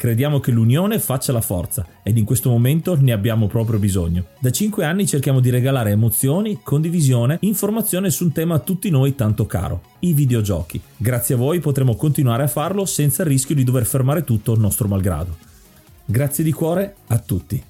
Crediamo che l'unione faccia la forza ed in questo momento ne abbiamo proprio bisogno. Da 5 anni cerchiamo di regalare emozioni, condivisione, informazione su un tema a tutti noi tanto caro, i videogiochi. Grazie a voi potremo continuare a farlo senza il rischio di dover fermare tutto il nostro malgrado. Grazie di cuore a tutti.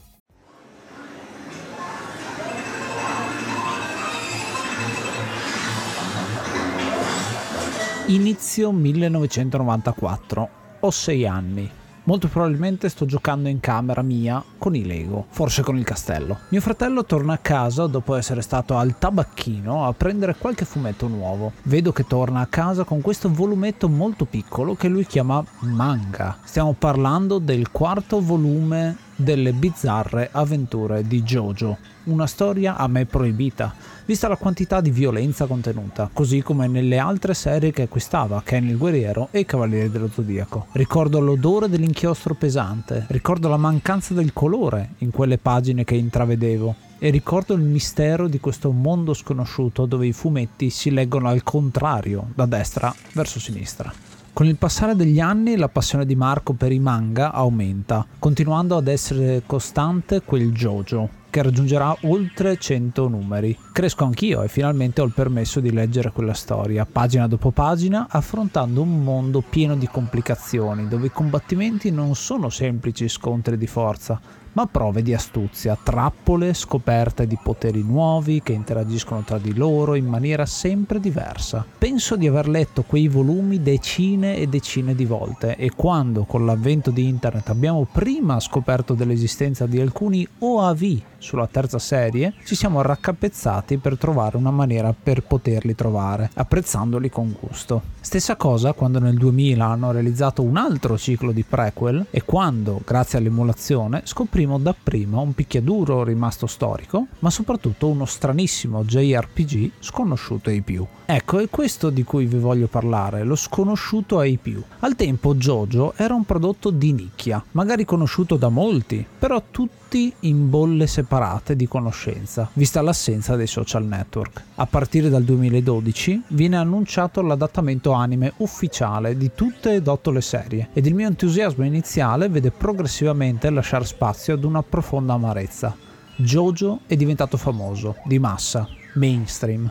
Inizio 1994. Ho 6 anni. Molto probabilmente sto giocando in camera mia con i Lego, forse con il castello. Mio fratello torna a casa dopo essere stato al tabacchino a prendere qualche fumetto nuovo. Vedo che torna a casa con questo volumetto molto piccolo che lui chiama manga. Stiamo parlando del quarto volume delle bizzarre avventure di Jojo, una storia a me proibita, vista la quantità di violenza contenuta, così come nelle altre serie che acquistava, Ken il Guerriero e Cavalieri dello Zodiaco. Ricordo l'odore dell'inchiostro pesante, ricordo la mancanza del colore in quelle pagine che intravedevo, e ricordo il mistero di questo mondo sconosciuto dove i fumetti si leggono al contrario, da destra verso sinistra. Con il passare degli anni la passione di Marco per i manga aumenta, continuando ad essere costante quel Jojo, che raggiungerà oltre 100 numeri. Cresco anch'io e finalmente ho il permesso di leggere quella storia, pagina dopo pagina, affrontando un mondo pieno di complicazioni, dove i combattimenti non sono semplici scontri di forza, ma prove di astuzia, trappole, scoperte di poteri nuovi che interagiscono tra di loro in maniera sempre diversa. Penso di aver letto quei volumi decine e decine di volte e quando con l'avvento di internet abbiamo prima scoperto dell'esistenza di alcuni OAV sulla terza serie, ci siamo raccapezzati per trovare una maniera per poterli trovare, apprezzandoli con gusto. Stessa cosa quando nel 2000 hanno realizzato un altro ciclo di prequel e quando, grazie all'emulazione, scoprimo dapprima un picchiaduro rimasto storico, ma soprattutto uno stranissimo JRPG sconosciuto ai più. Ecco, è questo di cui vi voglio parlare, lo sconosciuto ai più. Al tempo Jojo era un prodotto di nicchia, magari conosciuto da molti, però tutti in bolle separate di conoscenza, vista l'assenza dei social network. A partire dal 2012 viene annunciato l'adattamento anime ufficiale di tutte ed otto le serie ed il mio entusiasmo iniziale vede progressivamente lasciare spazio ad una profonda amarezza. Jojo è diventato famoso, di massa, mainstream.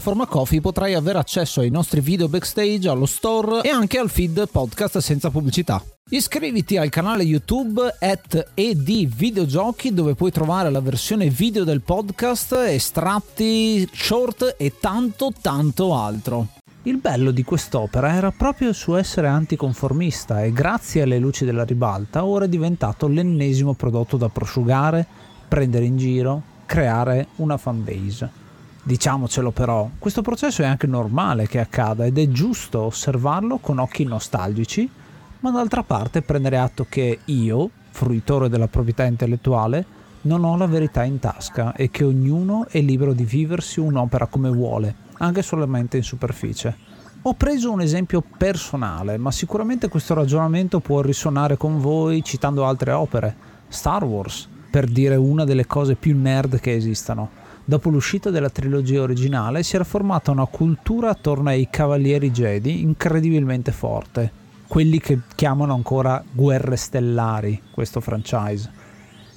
Coffee potrai avere accesso ai nostri video backstage, allo store e anche al feed podcast senza pubblicità. Iscriviti al canale YouTube at edvideogiochi dove puoi trovare la versione video del podcast, estratti, short e tanto tanto altro. Il bello di quest'opera era proprio il suo essere anticonformista e grazie alle luci della ribalta ora è diventato l'ennesimo prodotto da prosciugare, prendere in giro, creare una fanbase. Diciamocelo però, questo processo è anche normale che accada ed è giusto osservarlo con occhi nostalgici, ma d'altra parte prendere atto che io, fruitore della proprietà intellettuale, non ho la verità in tasca e che ognuno è libero di viversi un'opera come vuole, anche solamente in superficie. Ho preso un esempio personale, ma sicuramente questo ragionamento può risuonare con voi citando altre opere. Star Wars, per dire una delle cose più nerd che esistano. Dopo l'uscita della trilogia originale si era formata una cultura attorno ai Cavalieri Jedi incredibilmente forte, quelli che chiamano ancora guerre stellari questo franchise.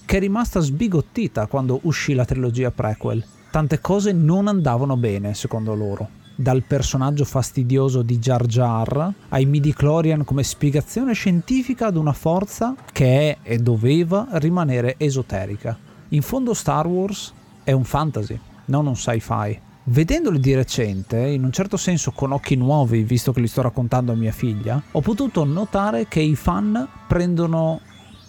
che è rimasta sbigottita quando uscì la trilogia prequel. Tante cose non andavano bene, secondo loro. Dal personaggio fastidioso di Jar Jar ai midi-chlorian come spiegazione scientifica ad una forza che è e doveva rimanere esoterica. In fondo Star Wars è un fantasy, non un sci-fi. Vedendoli di recente, in un certo senso con occhi nuovi, visto che li sto raccontando a mia figlia, ho potuto notare che i fan prendono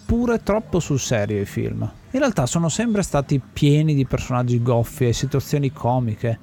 pure troppo sul serio i film. In realtà sono sempre stati pieni di personaggi goffi e situazioni comiche.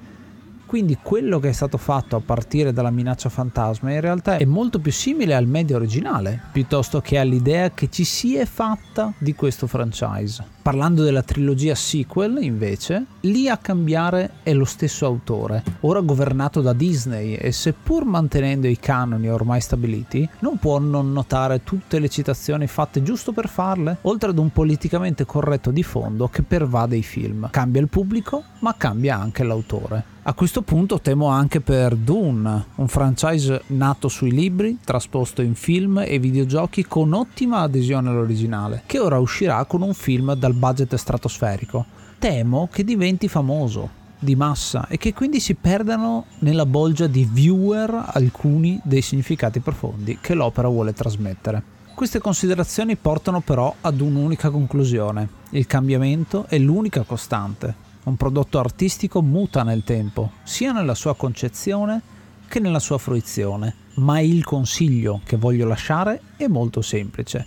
Quindi quello che è stato fatto a partire dalla minaccia fantasma in realtà è molto più simile al media originale, piuttosto che all'idea che ci si è fatta di questo franchise. Parlando della trilogia sequel, invece, lì a cambiare è lo stesso autore, ora governato da Disney e seppur mantenendo i canoni ormai stabiliti, non può non notare tutte le citazioni fatte giusto per farle, oltre ad un politicamente corretto di fondo che pervade i film. Cambia il pubblico, ma cambia anche l'autore. A questo punto temo anche per Dune, un franchise nato sui libri, trasposto in film e videogiochi con ottima adesione all'originale, che ora uscirà con un film dal budget stratosferico. Temo che diventi famoso, di massa e che quindi si perdano nella bolgia di viewer alcuni dei significati profondi che l'opera vuole trasmettere. Queste considerazioni portano però ad un'unica conclusione. Il cambiamento è l'unica costante. Un prodotto artistico muta nel tempo, sia nella sua concezione che nella sua fruizione, ma il consiglio che voglio lasciare è molto semplice.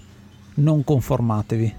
Non conformatevi,